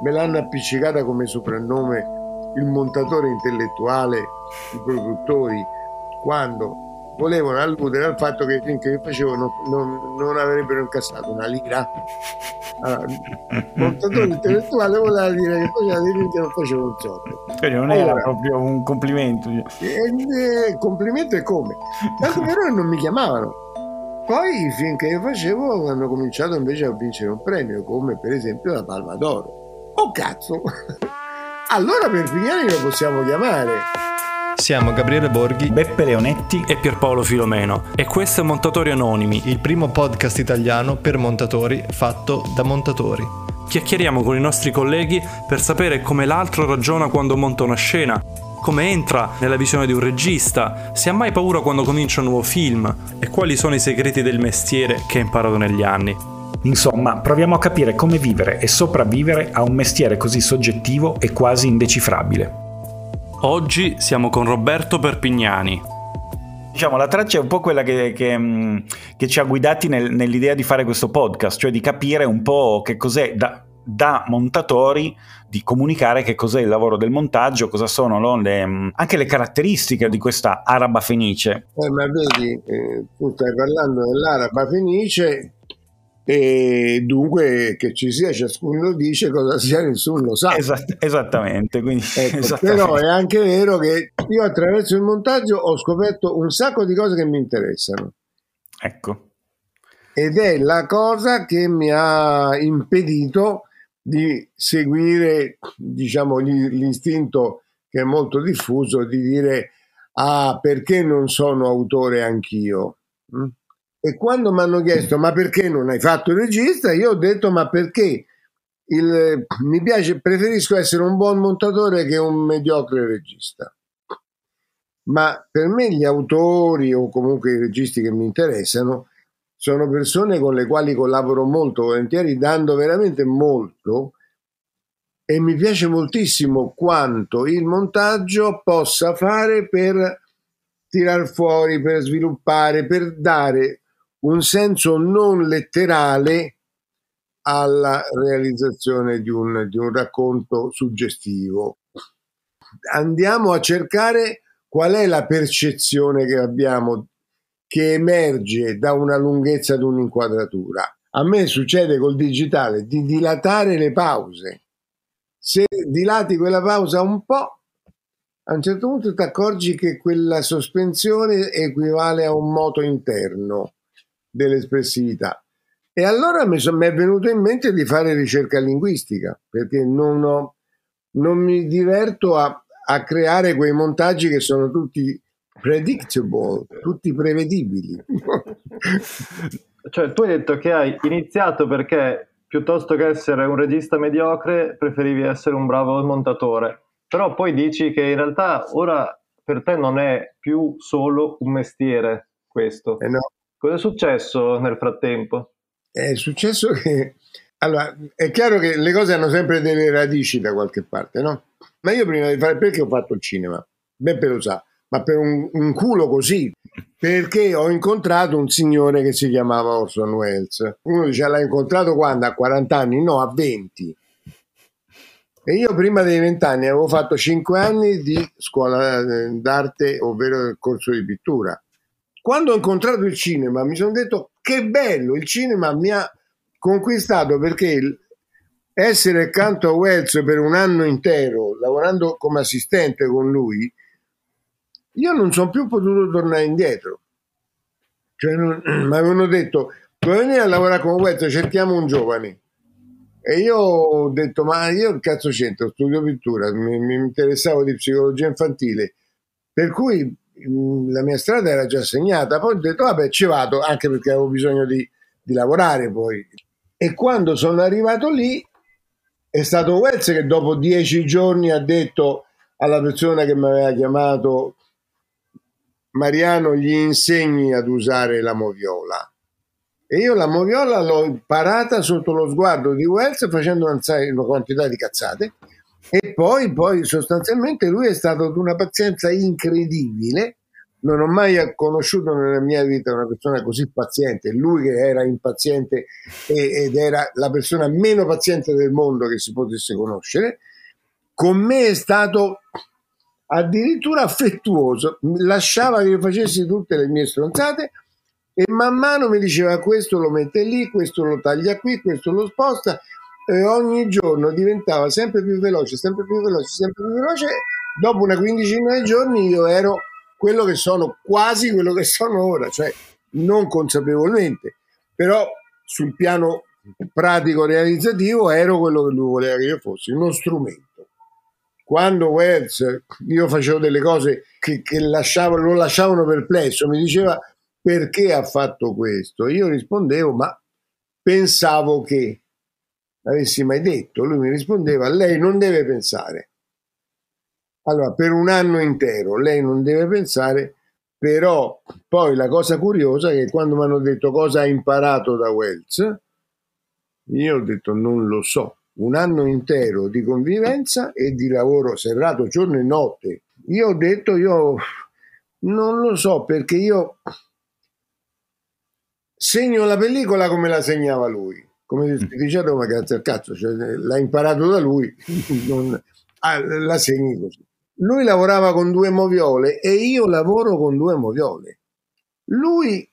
me l'hanno appiccicata come soprannome il montatore intellettuale, i produttori, quando volevano alludere al fatto che i film che facevo non, non, non avrebbero incassato una lira. Allora, montatore intellettuale voleva dire che faceva dei film che non facevo un soldo. Quindi non allora, era proprio un complimento. E, e, complimento è come? Tanto che non mi chiamavano. Poi i film che io facevo hanno cominciato invece a vincere un premio, come per esempio la Palma d'Oro. Oh cazzo! Allora Perpignani lo possiamo chiamare. Siamo Gabriele Borghi, Beppe Leonetti e Pierpaolo Filomeno e questo è Montatori Anonimi, il primo podcast italiano per montatori fatto da montatori. Chiacchieriamo con i nostri colleghi per sapere come l'altro ragiona quando monta una scena, come entra nella visione di un regista, se ha mai paura quando comincia un nuovo film e quali sono i segreti del mestiere che ha imparato negli anni. Insomma, proviamo a capire come vivere e sopravvivere a un mestiere così soggettivo e quasi indecifrabile. Oggi siamo con Roberto Perpignani. Diciamo, la traccia è un po' quella che, che, mm, che ci ha guidati nel, nell'idea di fare questo podcast, cioè di capire un po' che cos'è da, da montatori di comunicare che cos'è il lavoro del montaggio, cosa sono no, le, mm, anche le caratteristiche di questa araba fenice. Eh, ma vedi, eh, tu stai parlando dell'araba fenice e dunque che ci sia ciascuno dice cosa sia nessuno lo sa. Esatt- esattamente, quindi, ecco, esattamente, però è anche vero che io attraverso il montaggio ho scoperto un sacco di cose che mi interessano. Ecco. Ed è la cosa che mi ha impedito di seguire diciamo l'istinto che è molto diffuso di dire ah perché non sono autore anch'io? Mm? E quando mi hanno chiesto ma perché non hai fatto il regista, io ho detto ma perché il, mi piace, preferisco essere un buon montatore che un mediocre regista. Ma per me gli autori o comunque i registi che mi interessano sono persone con le quali collaboro molto volentieri, dando veramente molto e mi piace moltissimo quanto il montaggio possa fare per tirar fuori, per sviluppare, per dare un senso non letterale alla realizzazione di un, di un racconto suggestivo. Andiamo a cercare qual è la percezione che abbiamo che emerge da una lunghezza di un'inquadratura. A me succede col digitale di dilatare le pause. Se dilati quella pausa un po', a un certo punto ti accorgi che quella sospensione equivale a un moto interno dell'espressività. E allora mi, so, mi, è venuto in mente di fare ricerca linguistica, perché non, ho, non mi diverto a, a creare quei montaggi che sono tutti predictable, tutti prevedibili. cioè, tu hai detto che hai iniziato perché piuttosto che essere un regista mediocre, preferivi essere un bravo montatore. Però poi dici che in realtà ora per te non è più solo un mestiere questo. Eh no, Cosa è successo nel frattempo? È successo che... Allora, è chiaro che le cose hanno sempre delle radici da qualche parte, no? Ma io prima di fare... Perché ho fatto il cinema? Beppe lo sa, ma per un, un culo così. Perché ho incontrato un signore che si chiamava Orson Welles. Uno dice, l'ha incontrato quando? A 40 anni? No, a 20. E io prima dei 20 anni avevo fatto 5 anni di scuola eh, d'arte, ovvero il corso di pittura quando ho incontrato il cinema mi sono detto che bello, il cinema mi ha conquistato perché essere accanto a Wells per un anno intero, lavorando come assistente con lui, io non sono più potuto tornare indietro. Cioè, mi avevano detto, vuoi venire a lavorare con Wells, cerchiamo un giovane. E io ho detto, ma io cazzo c'entro, studio pittura, mi, mi interessavo di psicologia infantile. Per cui la mia strada era già segnata, poi ho detto vabbè ci vado anche perché avevo bisogno di, di lavorare poi. E quando sono arrivato lì è stato Wells che dopo dieci giorni ha detto alla persona che mi aveva chiamato Mariano gli insegni ad usare la moviola. E io la moviola l'ho imparata sotto lo sguardo di Wells facendo una, una quantità di cazzate e poi, poi sostanzialmente lui è stato di una pazienza incredibile. Non ho mai conosciuto nella mia vita una persona così paziente, lui che era impaziente ed era la persona meno paziente del mondo che si potesse conoscere, con me è stato addirittura affettuoso, lasciava che io facessi tutte le mie stronzate e man mano mi diceva questo lo mette lì, questo lo taglia qui, questo lo sposta e ogni giorno diventava sempre più veloce, sempre più veloce, sempre più veloce. Dopo una quindicina di giorni io ero quello che sono, quasi quello che sono ora, cioè non consapevolmente, però sul piano pratico realizzativo ero quello che lui voleva che io fossi, uno strumento. Quando Wells, io facevo delle cose che, che lasciavano, lo lasciavano perplesso, mi diceva perché ha fatto questo? Io rispondevo, ma pensavo che avessi mai detto. Lui mi rispondeva, lei non deve pensare. Allora, per un anno intero lei non deve pensare, però poi la cosa curiosa è che quando mi hanno detto cosa ha imparato da Wells, io ho detto non lo so. Un anno intero di convivenza e di lavoro serrato giorno e notte. Io ho detto io non lo so perché io segno la pellicola come la segnava lui. Come dice Roma, grazie al cazzo, cioè, l'ha imparato da lui, non, ah, la segni così. Lui lavorava con due moviole e io lavoro con due moviole. Lui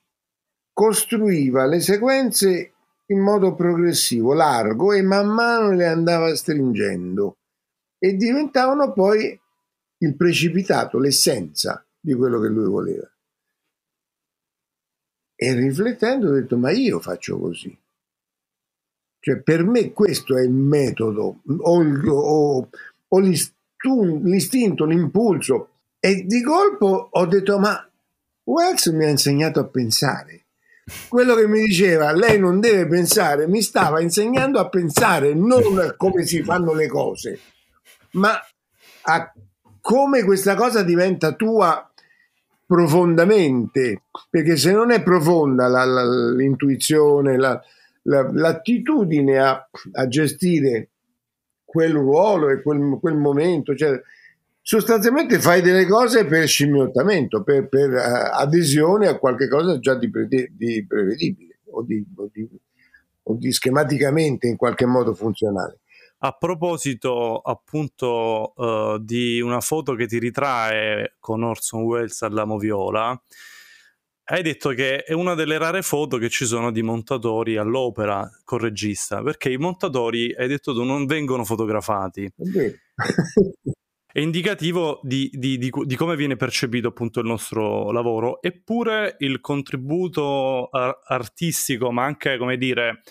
costruiva le sequenze in modo progressivo, largo e man mano le andava stringendo e diventavano poi il precipitato, l'essenza di quello che lui voleva. E riflettendo ho detto, ma io faccio così. Cioè, per me questo è il metodo, o, o, o l'istinto, l'impulso. E di colpo ho detto, ma Wells mi ha insegnato a pensare. Quello che mi diceva, lei non deve pensare, mi stava insegnando a pensare, non a come si fanno le cose, ma a come questa cosa diventa tua profondamente, perché se non è profonda la, la, l'intuizione, la, l'attitudine a, a, gestire quel ruolo e quel, quel momento, cioè, sostanzialmente fai delle cose per scimmiottamento, per, per uh, adesione a qualche cosa già di, pre, di prevedibile o di, o, di, o di schematicamente in qualche modo funzionale. A proposito appunto uh, di una foto che ti ritrae con Orson Welles alla moviola, hai detto che è una delle rare foto che ci sono di montatori all'opera con regista, perché i montatori, hai detto tu, non vengono fotografati. è indicativo di, di, di, di, come viene percepito appunto il nostro lavoro, eppure il contributo artistico, ma anche, come dire,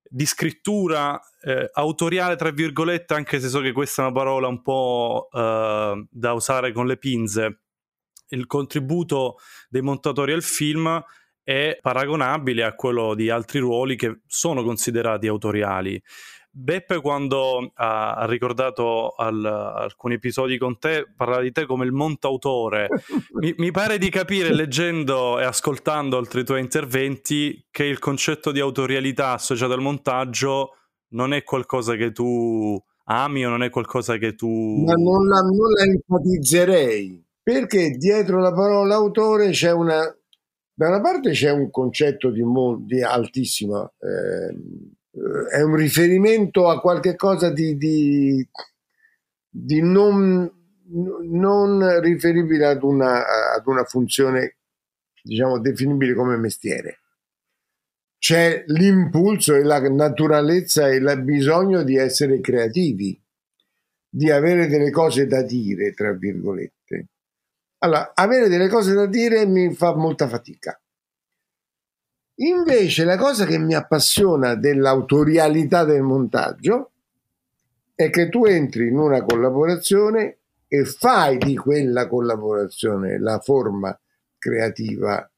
di scrittura eh, autoriale, tra virgolette, anche se so che questa è una parola un po' eh, da usare con le pinze, il contributo dei montatori al film è paragonabile a quello di altri ruoli che sono considerati autoriali. Beppe quando ha, ricordato al, alcuni episodi con te parla di te come il montautore. mi, mi, pare di capire leggendo e ascoltando altri tuoi interventi che il concetto di autorialità associato al montaggio non è qualcosa che tu ami o non è qualcosa che tu... Ma non la, non la enfatizzerei perché dietro la parola autore c'è una... Da una parte c'è un concetto di, di altissima... Eh, è un riferimento a qualche cosa di, di, di non, non, riferibile ad una, ad una funzione, diciamo, definibile come mestiere. C'è l'impulso e la naturalezza e il bisogno di essere creativi, di avere delle cose da dire, tra virgolette. Allora, avere delle cose da dire mi fa molta fatica. Invece la cosa che mi appassiona dell'autorialità del montaggio è che tu entri in una collaborazione e fai di quella collaborazione la forma creativa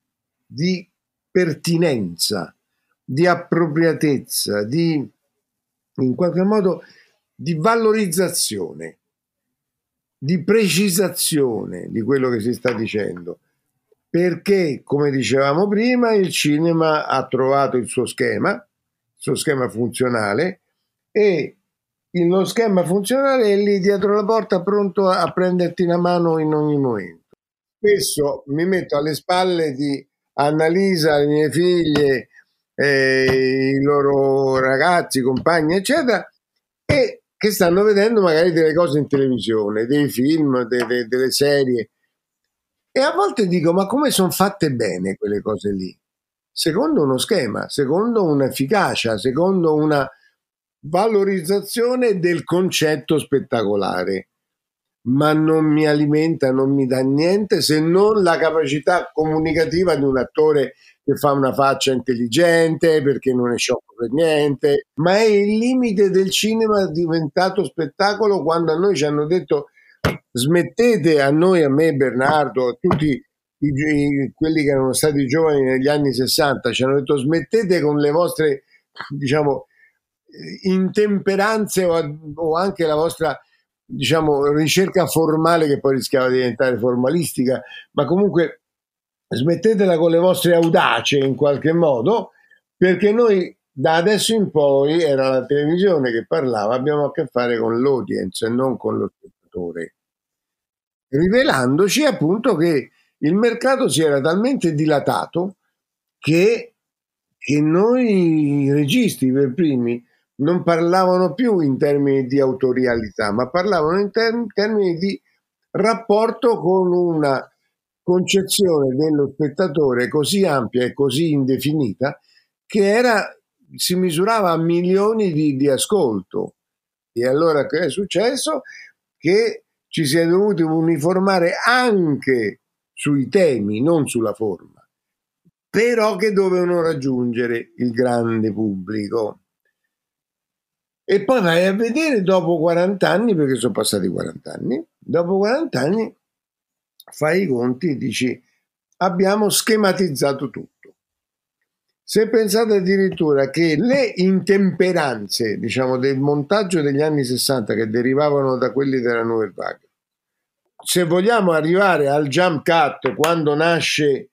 di pertinenza, di appropriatezza, di in qualche modo di valorizzazione, di precisazione di quello che si sta dicendo perché, come dicevamo prima, il cinema ha trovato il suo schema, il suo schema funzionale e lo schema funzionale è lì dietro la porta pronto a prenderti la mano in ogni momento. spesso mi metto alle spalle di Annalisa, le mie figlie, eh, i loro ragazzi, compagni, eccetera, e che stanno vedendo magari delle cose in televisione, dei film, de, de, delle serie. E a volte dico, ma come sono fatte bene quelle cose lì? Secondo uno schema, secondo un'efficacia, secondo una valorizzazione del concetto spettacolare, ma non mi alimenta, non mi dà niente se non la capacità comunicativa di un attore che fa una faccia intelligente perché non è sciocco per niente, ma è il limite del cinema diventato spettacolo quando a noi ci hanno detto smettete a noi, a me, Bernardo, a tutti i, i, quelli che erano stati giovani negli anni 60, ci hanno detto smettete con le vostre, diciamo, intemperanze o, o anche la vostra diciamo, ricerca formale che poi rischiava di diventare formalistica, ma comunque smettetela con le vostre audace in qualche modo, perché noi da adesso in poi era la televisione che parlava, abbiamo a che fare con l'audience e non con lo spettatore, rivelandoci appunto che il mercato si era talmente dilatato che, che noi registi per primi non parlavano più in termini di autorialità, ma parlavano in term- termini di rapporto con una concezione dello spettatore così ampia e così indefinita che era, si misurava a milioni di, di ascolto. E allora che è successo? Che ci si è dovuti uniformare anche sui temi, non sulla forma, però che dovevano raggiungere il grande pubblico. E poi vai a vedere dopo 40 anni, perché sono passati 40 anni, dopo 40 anni fai i conti e dici abbiamo schematizzato tutto. Se pensate addirittura che le intemperanze, diciamo, del montaggio degli anni 60 che derivavano da quelli della Nouvelle Vague, se vogliamo arrivare al jump cut quando nasce,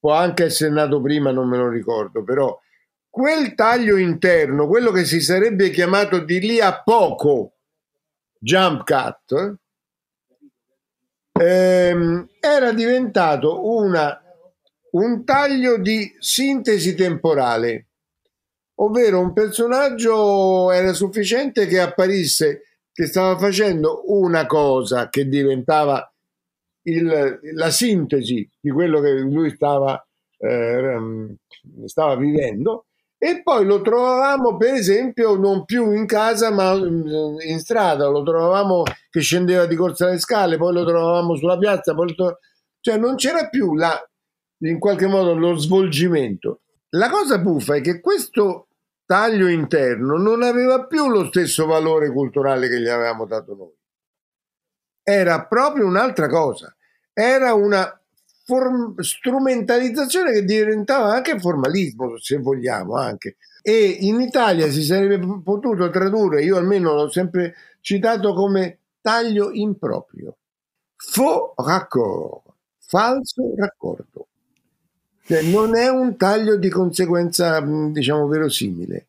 può anche essere nato prima, non me lo ricordo, però quel taglio interno, quello che si sarebbe chiamato di lì a poco jump cut, ehm, era diventato una, un taglio di sintesi temporale, ovvero un personaggio era sufficiente che apparisse che stava facendo una cosa che diventava il, la sintesi di quello che lui stava, eh, stava vivendo e poi lo trovavamo per esempio non più in casa ma mm, in strada, lo trovavamo che scendeva di corsa alle scale, poi lo trovavamo sulla piazza, poi tro... cioè non c'era più la, in qualche modo lo svolgimento. La cosa buffa è che questo taglio interno non aveva più lo stesso valore culturale che gli avevamo dato noi. Era proprio un'altra cosa, era una form- strumentalizzazione che diventava anche formalismo, se vogliamo, anche. E in Italia si sarebbe potuto tradurre, io almeno l'ho sempre citato come taglio improprio. Faux raccord, falso raccordo. Cioè non è un taglio di conseguenza, diciamo, verosimile.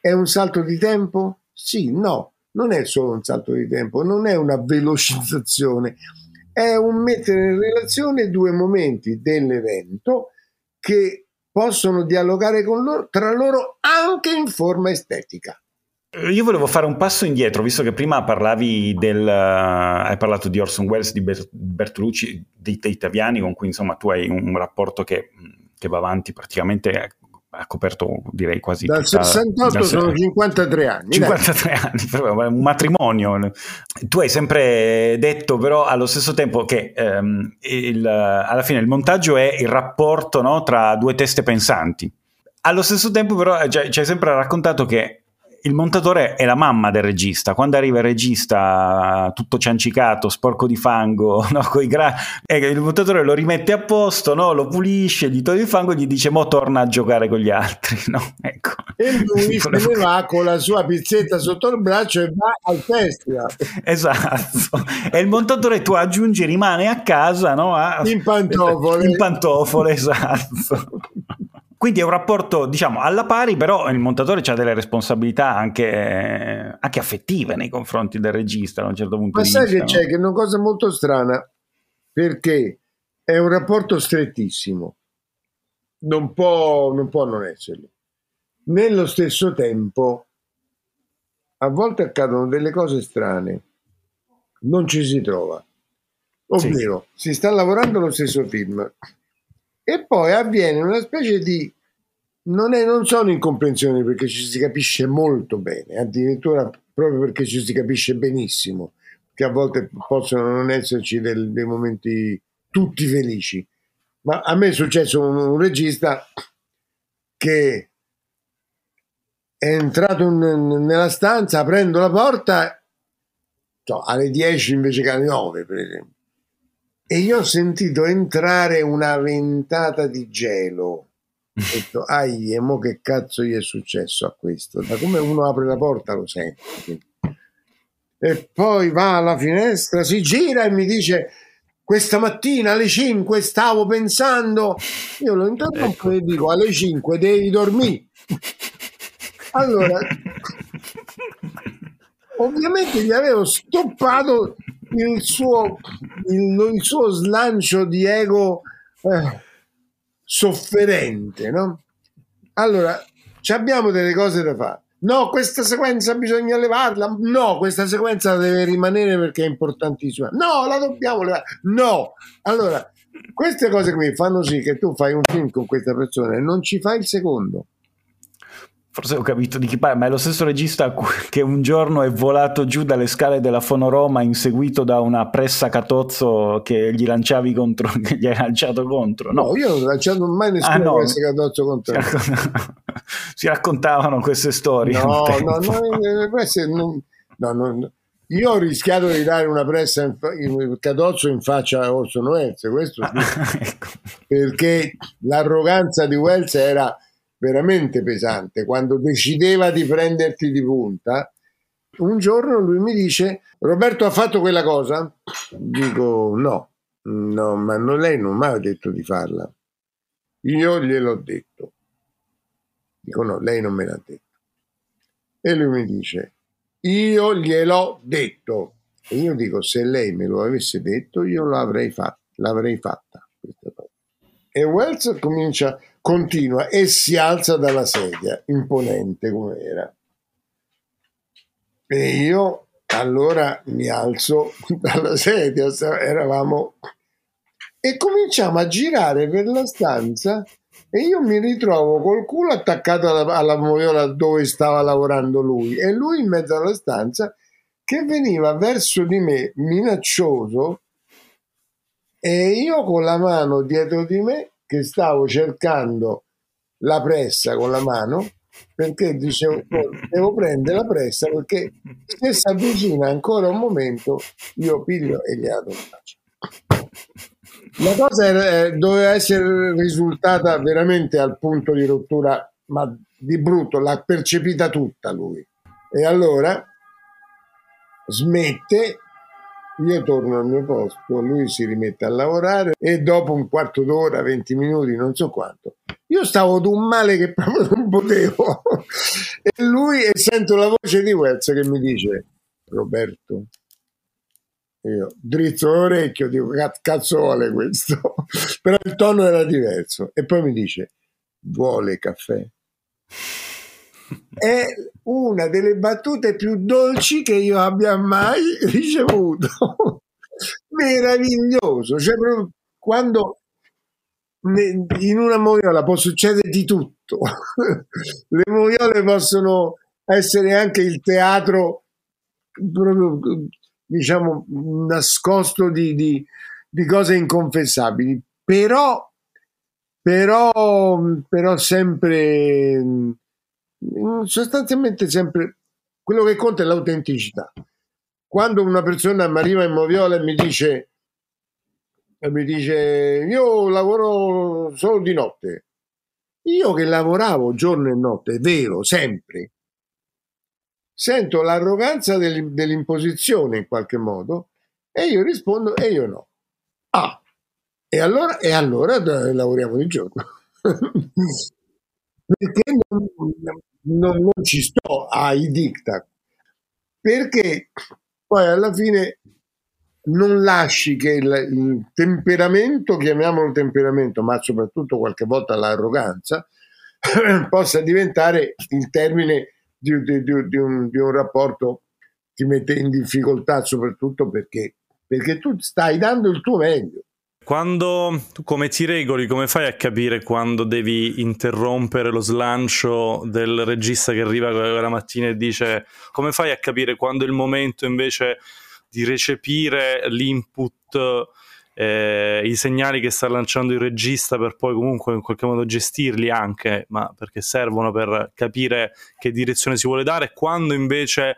È un salto di tempo? Sì, no, non è solo un salto di tempo, non è una velocizzazione, è un mettere in relazione due momenti dell'evento che possono dialogare loro, tra loro anche in forma estetica. Io volevo fare un passo indietro, visto che prima parlavi del. Uh, hai parlato di Orson Welles, di Bertolucci, dei, dei Taviani, con cui insomma tu hai un rapporto che, che va avanti praticamente ha coperto direi quasi dal tutta, 68 dal sono 53 anni 53 dai. anni un matrimonio tu hai sempre detto però allo stesso tempo che ehm, il, alla fine il montaggio è il rapporto no, tra due teste pensanti allo stesso tempo però cioè, ci hai sempre raccontato che il montatore è la mamma del regista. Quando arriva il regista tutto ciancicato, sporco di fango, no, gra- il montatore lo rimette a posto, no? lo pulisce, gli toglie il fango e gli dice mo torna a giocare con gli altri. No? Ecco. E lui se ne va con la sua pizzetta sotto il braccio e va al festival. Esatto. E il montatore tu aggiungi rimane a casa no? a... in pantofole. In pantofole, esatto. Quindi è un rapporto, diciamo, alla pari, però il montatore ha delle responsabilità anche, anche affettive nei confronti del regista a un certo punto Ma sai vista. che no? c'è? Che è una cosa molto strana, perché è un rapporto strettissimo, non può non, può non esserlo. Nello stesso tempo, a volte accadono delle cose strane, non ci si trova. Ovvero, sì. si sta lavorando lo stesso film e poi avviene una specie di non, è, non sono incomprensioni perché ci si capisce molto bene, addirittura proprio perché ci si capisce benissimo, che a volte possono non esserci del, dei momenti tutti felici. Ma a me è successo un, un regista che è entrato in, nella stanza aprendo la porta so, alle 10 invece che alle 9, per esempio. E io ho sentito entrare una ventata di gelo ho detto, ai, e mo che cazzo gli è successo a questo? Da come uno apre la porta lo sente. E poi va alla finestra, si gira e mi dice, questa mattina alle 5 stavo pensando, io lo interrompo ecco. e dico, alle 5 devi dormire. Allora, ovviamente gli avevo stoppato il suo, il, il suo slancio di ego. Eh, sofferente, no? Allora, abbiamo delle cose da fare. No, questa sequenza bisogna levarla. No, questa sequenza deve rimanere perché è importantissima. No, la dobbiamo levare. No. Allora, queste cose qui fanno sì che tu fai un film con questa persona e non ci fai il secondo. Forse ho capito di chi parla, ma è lo stesso regista che un giorno è volato giù dalle scale della Fonoroma inseguito da una pressa catozzo che gli lanciavi contro, che gli hai lanciato contro. No, no io non ho lanciato mai nessuna ah, no. pressa catozzo contro si, raccont- si raccontavano queste storie. No, no, no, non, no, no, io ho rischiato di dare una pressa in, in cadozzo in faccia a Orson Welles, questo sì, ah, ecco. perché l'arroganza di Welles era veramente pesante, quando decideva di prenderti di punta, un giorno lui mi dice Roberto ha fatto quella cosa? Dico no, no, ma non, lei non mi ha detto di farla. Io gliel'ho detto. Dico no, lei non me l'ha detto. E lui mi dice io gliel'ho detto. E io dico se lei me lo avesse detto io l'avrei, fatta, l'avrei fatta. E Wells comincia continua e si alza dalla sedia, imponente come era. E io allora mi alzo dalla sedia, eravamo e cominciamo a girare per la stanza e io mi ritrovo col culo attaccato alla, alla moviola dove stava lavorando lui e lui in mezzo alla stanza che veniva verso di me minaccioso e io con la mano dietro di me che stavo cercando la pressa con la mano perché dicevo devo prendere la pressa perché se si avvicina ancora un momento io piglio e gli do la cosa era, doveva essere risultata veramente al punto di rottura ma di brutto l'ha percepita tutta lui. E allora smette io torno al mio posto, lui si rimette a lavorare e dopo un quarto d'ora, 20 minuti, non so quanto, io stavo d'un male che proprio non potevo. e lui, e sento la voce di Wells che mi dice, Roberto, io drizzo l'orecchio, dico, cazzo vuole questo? Però il tono era diverso. E poi mi dice, vuole caffè? È una delle battute più dolci che io abbia mai ricevuto. Meraviglioso. Cioè, quando in una moviola può succedere di tutto. Le moviole possono essere anche il teatro proprio diciamo nascosto di, di, di cose inconfessabili, però, però, però sempre sostanzialmente sempre quello che conta è l'autenticità. Quando una persona mi arriva in moviola e mi dice, e mi dice io lavoro solo di notte, io che lavoravo giorno e notte, vero, sempre, sento l'arroganza dell'imposizione in qualche modo e io rispondo e io no. Ah, e allora, e allora lavoriamo di giorno. Perché non, non, non ci sto ai diktat, perché poi alla fine non lasci che il, il, temperamento, chiamiamolo temperamento, ma soprattutto qualche volta l'arroganza, possa diventare il termine di, di, di, di un, un, rapporto che mette in difficoltà, soprattutto perché, perché tu stai dando il tuo meglio. Quando, come ti regoli, come fai a capire quando devi interrompere lo slancio del regista che arriva la mattina e dice come fai a capire quando è il momento invece di recepire l'input, eh, i segnali che sta lanciando il regista per poi comunque in qualche modo gestirli anche, ma perché servono per capire che direzione si vuole dare, quando invece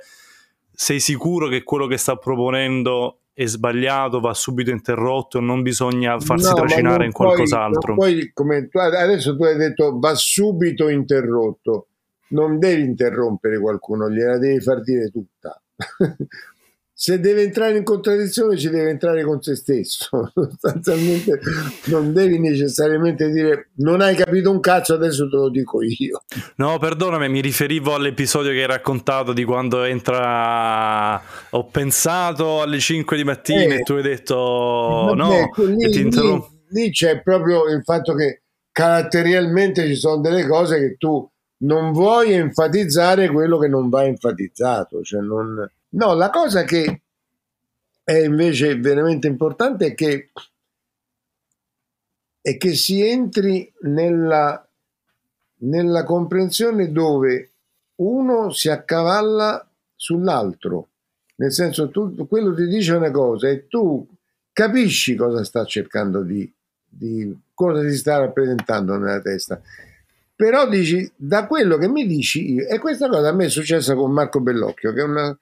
sei sicuro che quello che sta proponendo è sbagliato, va subito interrotto, non bisogna farsi no, trascinare in qualcos'altro. Poi, come tu, adesso tu hai detto va subito interrotto, non devi interrompere qualcuno, gliela devi far dire tutta. se deve entrare in contraddizione ci deve entrare con se stesso. Sostanzialmente non devi necessariamente dire non hai capito un cazzo adesso te lo dico io. No perdonami mi riferivo all'episodio che hai raccontato di quando entra ho pensato alle 5 di mattina eh, e tu hai detto vabbè, no lì, lì, lì c'è proprio il fatto che caratterialmente ci sono delle cose che tu non vuoi enfatizzare quello che non va enfatizzato cioè non No, la cosa che è invece veramente importante è che, è che si entri nella, nella comprensione dove uno si accavalla sull'altro, nel senso tu, quello ti dice una cosa e tu capisci cosa sta cercando di, di cosa si sta rappresentando nella testa. Però dici da quello che mi dici io e questa cosa a me è successa con Marco Bellocchio che è una,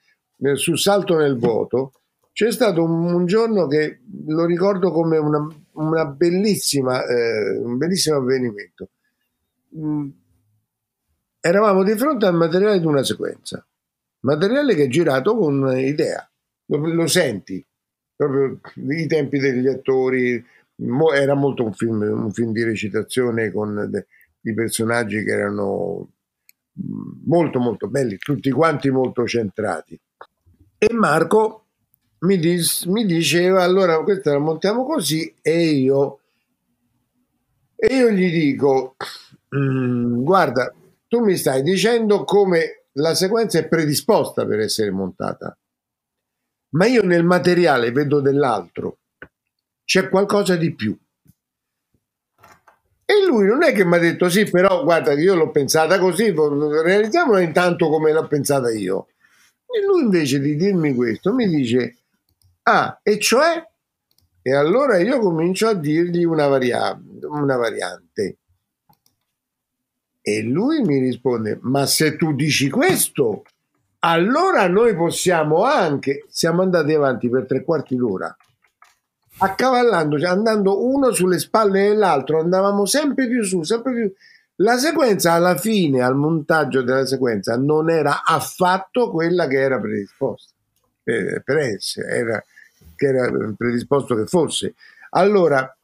sul salto nel vuoto, c'è stato un, un giorno che lo ricordo come una, una bellissima, eh, un bellissimo avvenimento. Mm, eravamo di fronte al materiale di una sequenza, materiale che è girato con un'idea, lo, lo senti, proprio i tempi degli attori, mo, era molto un film, un film di recitazione con de, i personaggi che erano mm, molto molto belli, tutti quanti molto centrati. E Marco mi, dis, mi diceva allora questa la montiamo così e io, e io gli dico mm, guarda tu mi stai dicendo come la sequenza è predisposta per essere montata ma io nel materiale vedo dell'altro c'è qualcosa di più e lui non è che mi ha detto sì però guarda io l'ho pensata così realizziamola intanto come l'ho pensata io e lui invece di dirmi questo mi dice, ah, e cioè? E allora io comincio a dirgli una, varia- una variante. E lui mi risponde, ma se tu dici questo, allora noi possiamo anche, siamo andati avanti per tre quarti d'ora, accavallandoci, andando uno sulle spalle dell'altro, andavamo sempre più su, sempre più la sequenza alla fine, al montaggio della sequenza, non era affatto quella che era predisposta per, per essere, era, che era predisposto che fosse. Allora,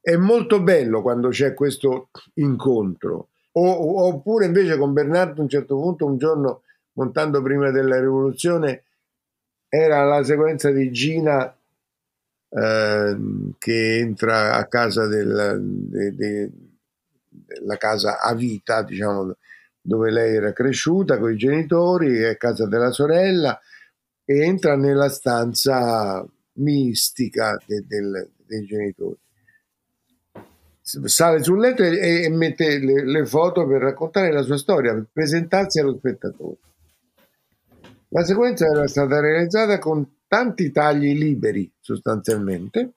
è molto bello quando c'è questo incontro. O, oppure invece con Bernardo a un certo punto, un giorno montando prima della rivoluzione, era la sequenza di Gina eh, che entra a casa del, de, de, la casa a vita, diciamo, dove lei era cresciuta con i genitori, è casa della sorella, e entra nella stanza mistica de, del, dei genitori. Sale sul letto e, e mette le, le foto per raccontare la sua storia, per presentarsi allo spettatore. La sequenza era stata realizzata con tanti tagli liberi sostanzialmente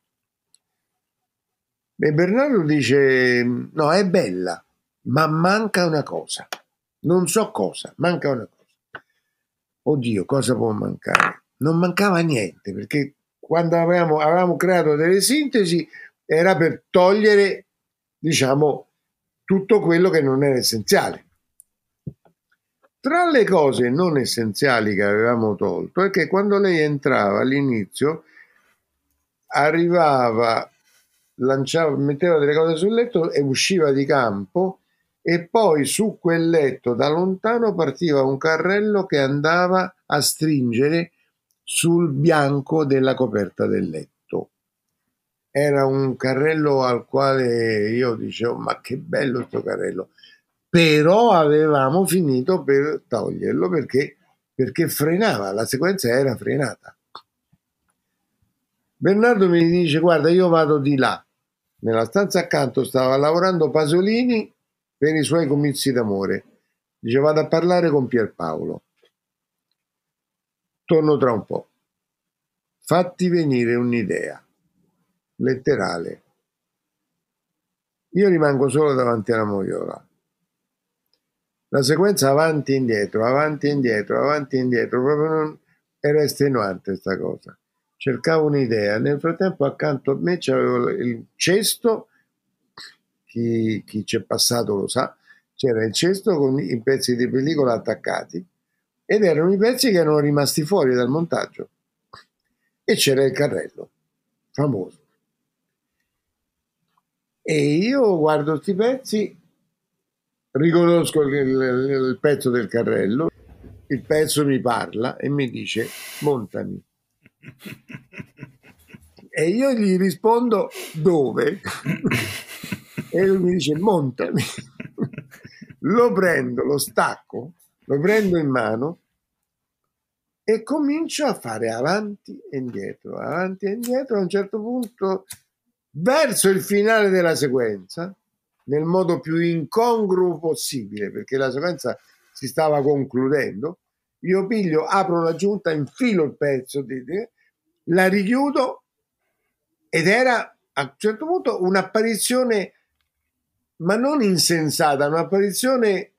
e Bernardo dice: No, è bella, ma manca una cosa. Non so cosa, manca una cosa. Oddio, cosa può mancare? Non mancava niente perché quando avevamo, avevamo creato delle sintesi era per togliere, diciamo, tutto quello che non era essenziale. Tra le cose non essenziali che avevamo tolto è che quando lei entrava all'inizio arrivava lanciava, metteva delle cose sul letto e usciva di campo e poi su quel letto da lontano partiva un carrello che andava a stringere sul bianco della coperta del letto. Era un carrello al quale io dicevo ma che bello questo carrello, però avevamo finito per toglierlo perché, perché frenava, la sequenza era frenata. Bernardo mi dice guarda io vado di là, nella stanza accanto stava lavorando Pasolini per i suoi comizi d'amore, dice vado a parlare con Pierpaolo Torno tra un po'. Fatti venire un'idea. Letterale. Io rimango solo davanti alla moiola. La sequenza avanti e indietro, avanti e indietro, avanti e indietro, proprio non... era estenuante questa cosa. Cercavo un'idea. Nel frattempo accanto a me c'avevo il cesto, chi, chi c'è passato lo sa, c'era il cesto con i pezzi di pellicola attaccati ed erano i pezzi che erano rimasti fuori dal montaggio. E c'era il carrello, famoso. E io guardo questi pezzi, riconosco il, il, il pezzo del carrello, il pezzo mi parla e mi dice montami. E io gli rispondo dove? e lui mi dice montami. Lo prendo, lo stacco, lo prendo in mano e comincio a fare avanti e indietro, avanti e indietro. A un certo punto, verso il finale della sequenza, nel modo più incongruo possibile, perché la sequenza si stava concludendo, io piglio, apro la giunta, infilo il pezzo, la richiudo ed era a un certo punto un'apparizione, ma non insensata, un'apparizione...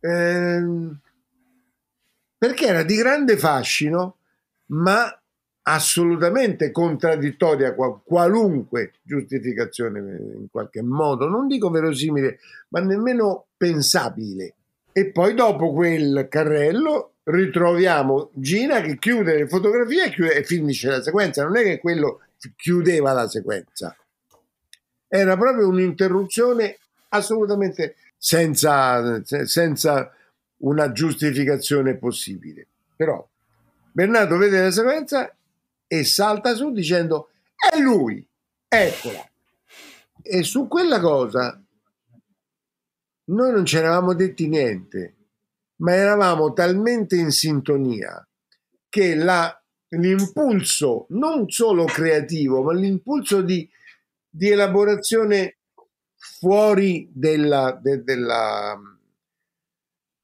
Eh, perché era di grande fascino, ma assolutamente contraddittoria a qualunque giustificazione in qualche modo, non dico verosimile, ma nemmeno pensabile. E poi dopo quel carrello ritroviamo Gina che chiude le fotografie e, chiude, e finisce la sequenza. Non è che quello chiudeva la sequenza, era proprio un'interruzione assolutamente senza, senza una giustificazione possibile. Però Bernardo vede la sequenza e salta su dicendo è lui, eccola. E su quella cosa noi non ci eravamo detti niente, ma eravamo talmente in sintonia che la, l'impulso non solo creativo, ma l'impulso di, di elaborazione fuori della, de, della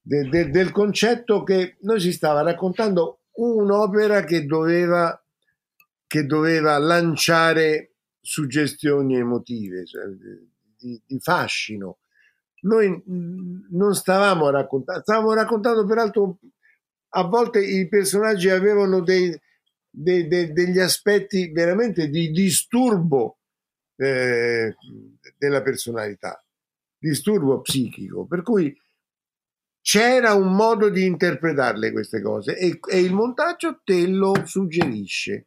de, de, del concetto che noi si stava raccontando un'opera che doveva, che doveva lanciare suggestioni emotive, cioè di, di, fascino. Noi non stavamo raccontando, stavamo raccontando peraltro a volte i personaggi avevano dei, dei, dei, degli aspetti veramente di disturbo eh, della personalità, disturbo psichico, per cui c'era un modo di interpretarle queste cose e, e, il montaggio te lo suggerisce.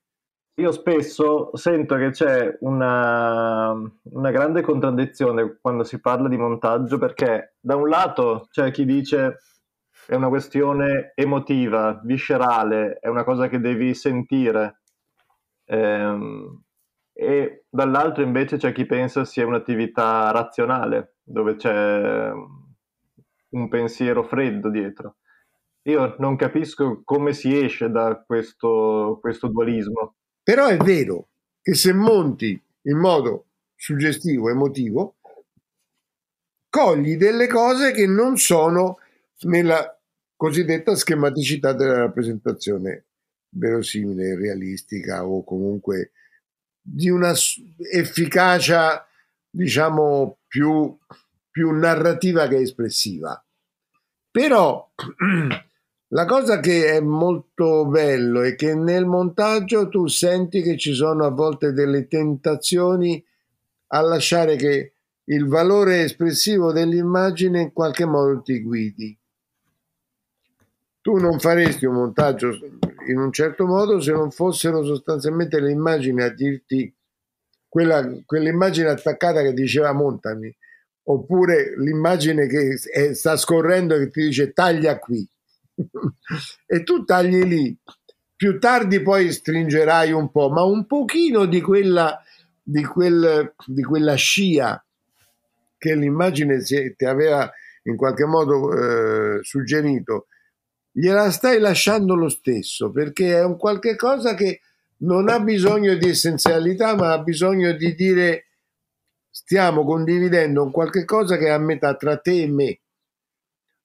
Io spesso sento che c'è una, una, grande contraddizione quando si parla di montaggio perché da un lato c'è chi dice è una questione emotiva, viscerale, è una cosa che devi sentire ehm, e dall'altro invece c'è chi pensa sia un'attività razionale dove c'è un pensiero freddo dietro. Io non capisco come si esce da questo, questo dualismo. Però è vero che se monti in modo suggestivo, emotivo, cogli delle cose che non sono nella cosiddetta schematicità della rappresentazione verosimile, realistica o comunque di una efficacia, diciamo, più più narrativa che espressiva. Però la cosa che è molto bello è che nel montaggio tu senti che ci sono a volte delle tentazioni a lasciare che il valore espressivo dell'immagine in qualche modo ti guidi. Tu non faresti un montaggio in un certo modo se non fossero sostanzialmente le immagini a dirti quella, quell'immagine attaccata che diceva montami oppure l'immagine che è, sta scorrendo che ti dice taglia qui e tu tagli lì più tardi poi stringerai un po', ma un pochino di quella, di quel, di quella scia che l'immagine ti aveva in qualche modo eh, suggerito, gliela stai lasciando lo stesso perché è un qualche cosa che non ha bisogno di essenzialità, ma ha bisogno di dire stiamo condividendo un qualche cosa che è a metà tra te e me.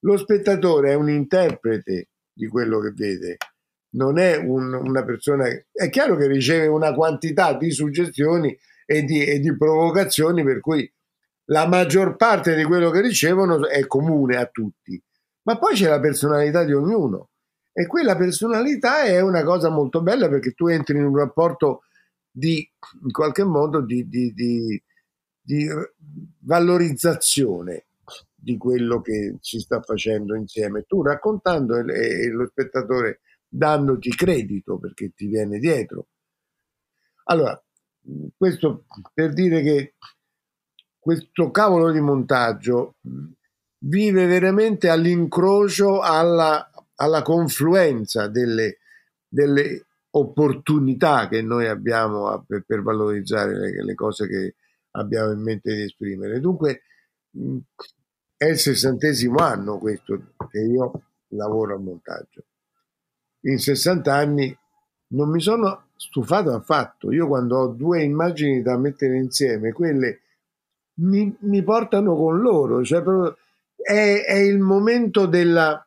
Lo spettatore è un interprete di quello che vede, non è un, una persona. È chiaro che riceve una quantità di suggestioni e di, e di provocazioni, per cui la maggior parte di quello che ricevono è comune a tutti. Ma poi c'è la personalità di ognuno e quella personalità è una cosa molto bella perché tu entri in un rapporto di, in qualche modo, di, di, di, di valorizzazione di quello che si sta facendo insieme. Tu raccontando e, lo spettatore dandoti credito perché ti viene dietro. Allora, questo per dire che questo cavolo di montaggio vive veramente all'incrocio alla alla confluenza delle, delle opportunità che noi abbiamo a, per, per, valorizzare le, le, cose che abbiamo in mente di esprimere. Dunque è il sessantesimo anno questo che io lavoro a montaggio. In 60 anni non mi sono stufato affatto. Io quando ho due immagini da mettere insieme, quelle mi, mi portano con loro. Cioè, è, è il momento della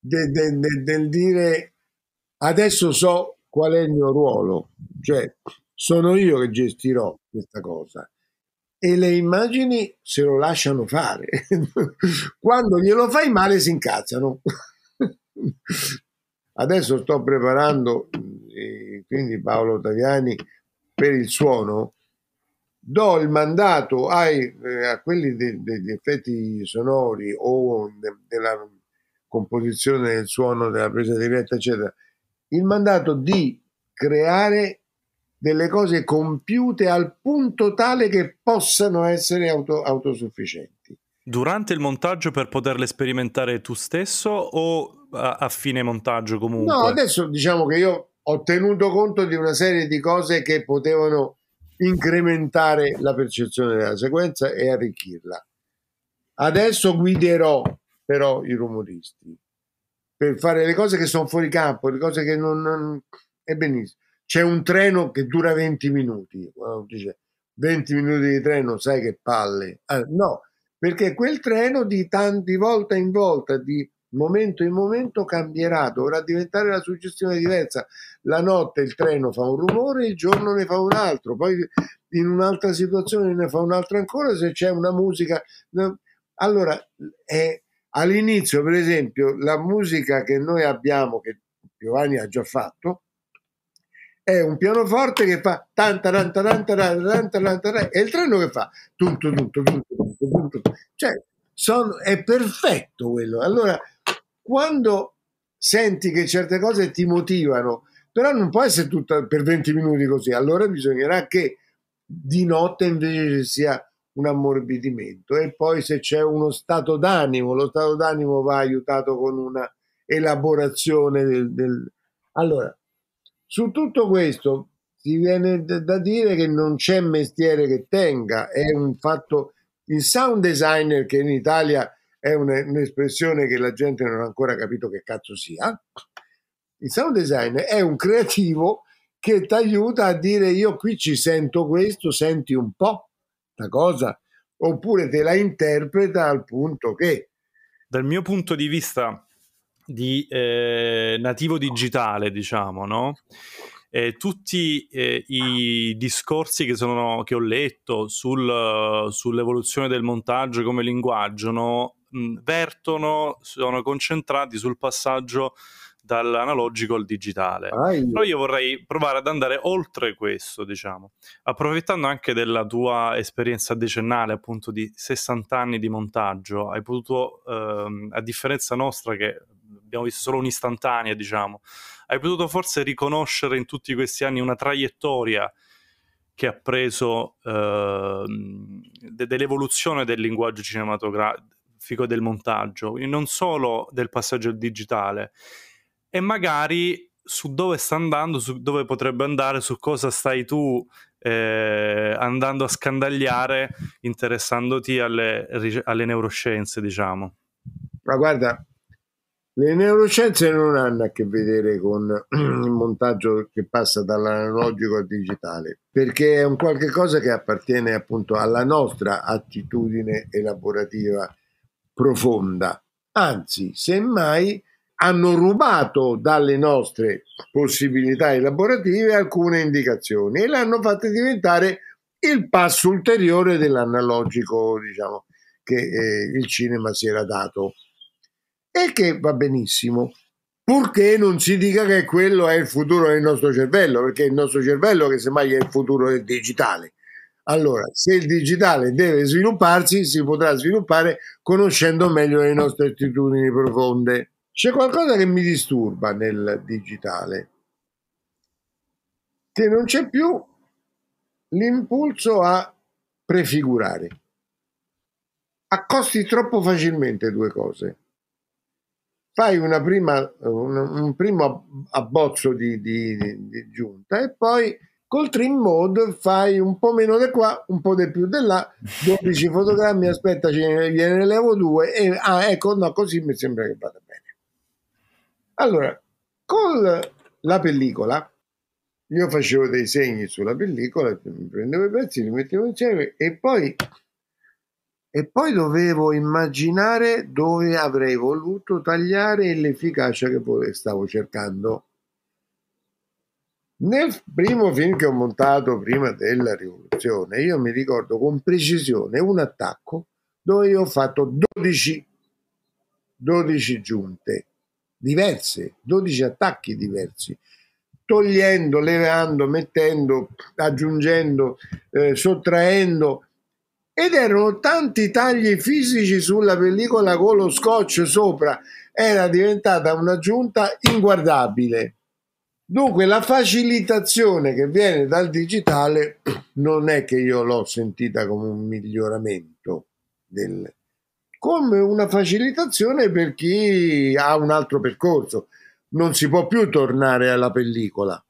de, de, de, del dire adesso so qual è il mio ruolo, cioè sono io che gestirò questa cosa. E le immagini se lo lasciano fare. Quando glielo fai male si incazzano. Adesso sto preparando, quindi Paolo Ottaviani, per il suono, do il mandato ai, eh, a quelli degli effetti sonori o de, della composizione del suono, della presa diretta, eccetera, il mandato di creare delle cose compiute al punto tale che possano essere auto, autosufficienti. Durante il montaggio per poterle sperimentare tu stesso o a, a fine montaggio comunque? No, adesso diciamo che io ho tenuto conto di una serie di cose che potevano incrementare la percezione della sequenza e arricchirla. Adesso guiderò però i rumoristi per fare le cose che sono fuori campo, le cose che non, non... è benissimo. C'è un treno che dura 20 minuti, dice 20 minuti di treno, sai che palle. Ah, no, perché quel treno di tanti volta in volta, di momento in momento cambierà, dovrà diventare la suggestione diversa. La notte il treno fa un rumore, il giorno ne fa un altro, poi in un'altra situazione ne fa un altro ancora, se c'è una musica... Allora, è, All'inizio, per esempio, la musica che noi abbiamo, che Giovanni ha già fatto, è un pianoforte che fa tan tan tan tan tan e il treno che fa tum tum tum cioè son, è perfetto quello allora quando senti che certe cose ti motivano però non può essere tutta per 20 minuti così allora bisognerà che di notte invece sia un ammorbidimento e poi se c'è uno stato d'animo, lo stato d'animo va aiutato con una elaborazione del, del... Allora, su tutto questo si viene da dire che non c'è mestiere che tenga, è un fatto il sound designer che in Italia è un'espressione che la gente non ha ancora capito che cazzo sia. Il sound designer è un creativo che ti aiuta a dire io qui ci sento questo, senti un po' la cosa, oppure te la interpreta al punto che... Dal mio punto di vista di eh, nativo digitale, diciamo, no? Eh, tutti eh, i discorsi che, sono, che ho letto sul, sull'evoluzione del montaggio come linguaggio no? Mh, vertono, sono concentrati sul passaggio dall'analogico al digitale. Ah, Però io vorrei provare ad andare oltre questo, diciamo, approfittando anche della tua esperienza decennale, appunto di 60 anni di montaggio, hai potuto, ehm, a differenza nostra che abbiamo visto solo un'istantanea, diciamo, hai potuto forse riconoscere in tutti questi anni una traiettoria che ha preso eh, de- dell'evoluzione del linguaggio cinematografico e del montaggio, non solo del passaggio al digitale, e magari su dove sta andando, su dove potrebbe andare, su cosa stai tu eh, andando a scandagliare, interessandoti alle, alle neuroscienze, diciamo. Ma guarda, le neuroscienze non hanno a che vedere con il montaggio che passa dall'analogico al digitale, perché è un qualche cosa che appartiene appunto alla nostra attitudine elaborativa profonda. Anzi, semmai hanno rubato dalle nostre possibilità elaborative alcune indicazioni e le hanno fatte diventare il passo ulteriore dell'analogico, diciamo, che eh, il cinema si era dato. E che va benissimo, purché non si dica che quello è il futuro del nostro cervello, perché il nostro cervello che semmai è il futuro del digitale. Allora, se il digitale deve svilupparsi, si potrà sviluppare conoscendo meglio le nostre attitudini profonde. C'è qualcosa che mi disturba nel digitale, che non c'è più l'impulso a prefigurare. Accosti troppo facilmente due cose. Fai una prima, un, un primo abbozzo di, di, di giunta e poi col trim mode fai un po' meno di qua, un po' di più di là, 12 fotogrammi, aspetta, ce ne levo due e ah, ecco, no, così mi sembra che vada bene. Allora, con la pellicola, io facevo dei segni sulla pellicola, prendevo i pezzi, li mettevo insieme e poi, e poi dovevo immaginare dove avrei voluto tagliare l'efficacia che stavo cercando. Nel primo film che ho montato prima della rivoluzione, io mi ricordo con precisione un attacco dove io ho fatto 12, 12 giunte diverse, 12 attacchi diversi, togliendo, levando, mettendo, aggiungendo, eh, sottraendo. Ed erano tanti tagli fisici sulla pellicola con lo scotch sopra, era diventata un'aggiunta inguardabile. Dunque la facilitazione che viene dal digitale non è che io l'ho sentita come un miglioramento del, come una facilitazione per chi ha un altro percorso. Non si può più tornare alla pellicola.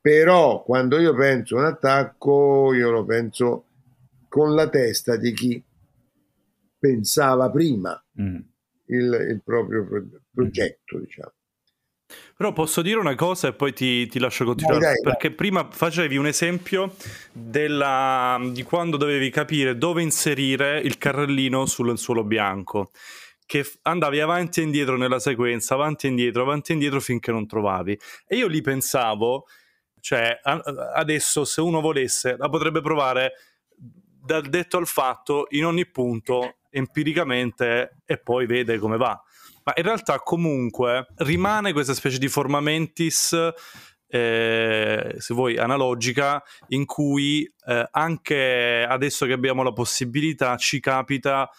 Però quando io penso un attacco, io lo penso con la testa di chi pensava prima mm. il, il, proprio progetto, diciamo. Però posso dire una cosa e poi ti, ti lascio continuare. Dai, dai, perché dai. prima facevi un esempio della, di quando dovevi capire dove inserire il carrellino sul suolo bianco. Che andavi avanti e indietro nella sequenza, avanti e indietro, avanti e indietro finché non trovavi. E io lì pensavo, cioè adesso se uno volesse la potrebbe provare dal detto al fatto in ogni punto empiricamente e poi vede come va. Ma in realtà comunque rimane questa specie di forma mentis eh, se vuoi, analogica, in cui eh, anche adesso che abbiamo la possibilità ci capita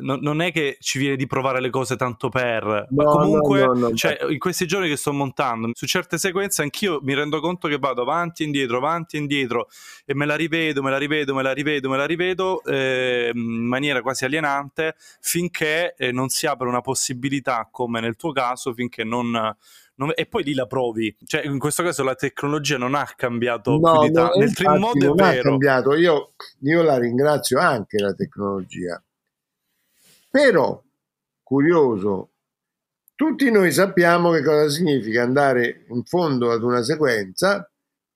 non, non è che ci viene di provare le cose tanto per, no, ma comunque no, no, cioè, in questi giorni che sto montando, su certe sequenze anch'io mi rendo conto che vado avanti e indietro, avanti e indietro e me la rivedo, me la rivedo, me la rivedo, me la rivedo eh, in maniera quasi alienante finché eh, non si apre una possibilità come nel tuo caso, finché non e poi lì la provi. Cioè, in questo caso la tecnologia non ha cambiato no, più di tanto. Nel primo modo non è ha vero. cambiato. Io, io, la ringrazio anche la tecnologia. Però, curioso, tutti noi sappiamo che cosa significa andare in fondo ad una sequenza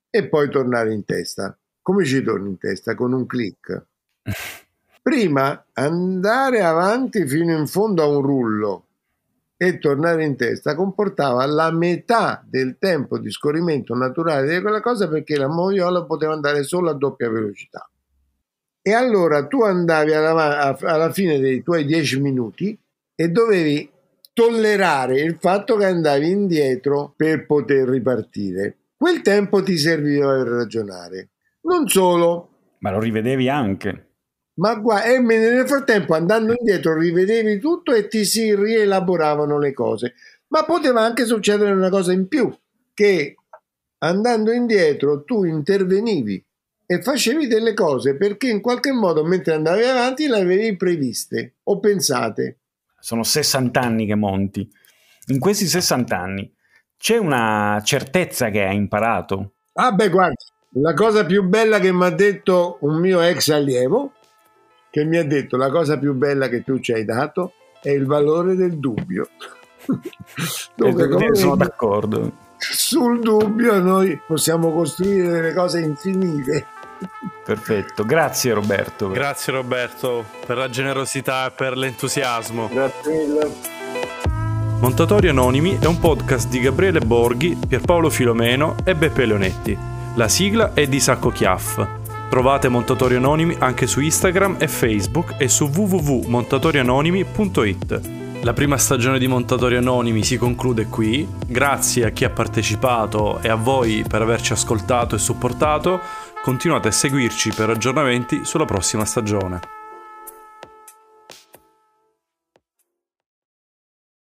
e poi tornare in testa. Come ci torni in testa? Con un clic. Prima andare avanti fino in fondo a un rullo e tornare in testa comportava la metà del tempo di scorrimento naturale di quella cosa perché la moviola poteva andare solo a doppia velocità. E allora tu andavi alla, alla fine dei tuoi dieci minuti e dovevi tollerare il fatto che andavi indietro per poter ripartire. Quel tempo ti serviva per ragionare. Non solo. Ma lo rivedevi anche. Ma guarda, e nel frattempo andando indietro rivedevi tutto e ti si rielaboravano le cose. Ma poteva anche succedere una cosa in più, che andando indietro tu intervenivi e facevi delle cose perché in qualche modo mentre andavi avanti le avevi previste o pensate. Sono 60 anni che monti. in questi 60 anni c'è una certezza che hai imparato? Ah beh, guarda, la cosa più bella che mi ha detto un mio ex allievo, che mi ha detto la cosa più bella che tu ci hai dato è il valore del dubbio. Dove, sono d'accordo. Sul dubbio noi possiamo costruire delle cose infinite. Perfetto, grazie Roberto. Grazie Roberto per la generosità e per l'entusiasmo. Grazie mille. Montatori Anonimi è un podcast di Gabriele Borghi, Pierpaolo Filomeno e Beppe Leonetti. La sigla è di Sacco Chiaff. Trovate Montatori Anonimi anche su Instagram e Facebook e su www.montatorianonimi.it. La prima stagione di Montatori Anonimi si conclude qui. Grazie a chi ha partecipato e a voi per averci ascoltato e supportato. Continuate a seguirci per aggiornamenti sulla prossima stagione.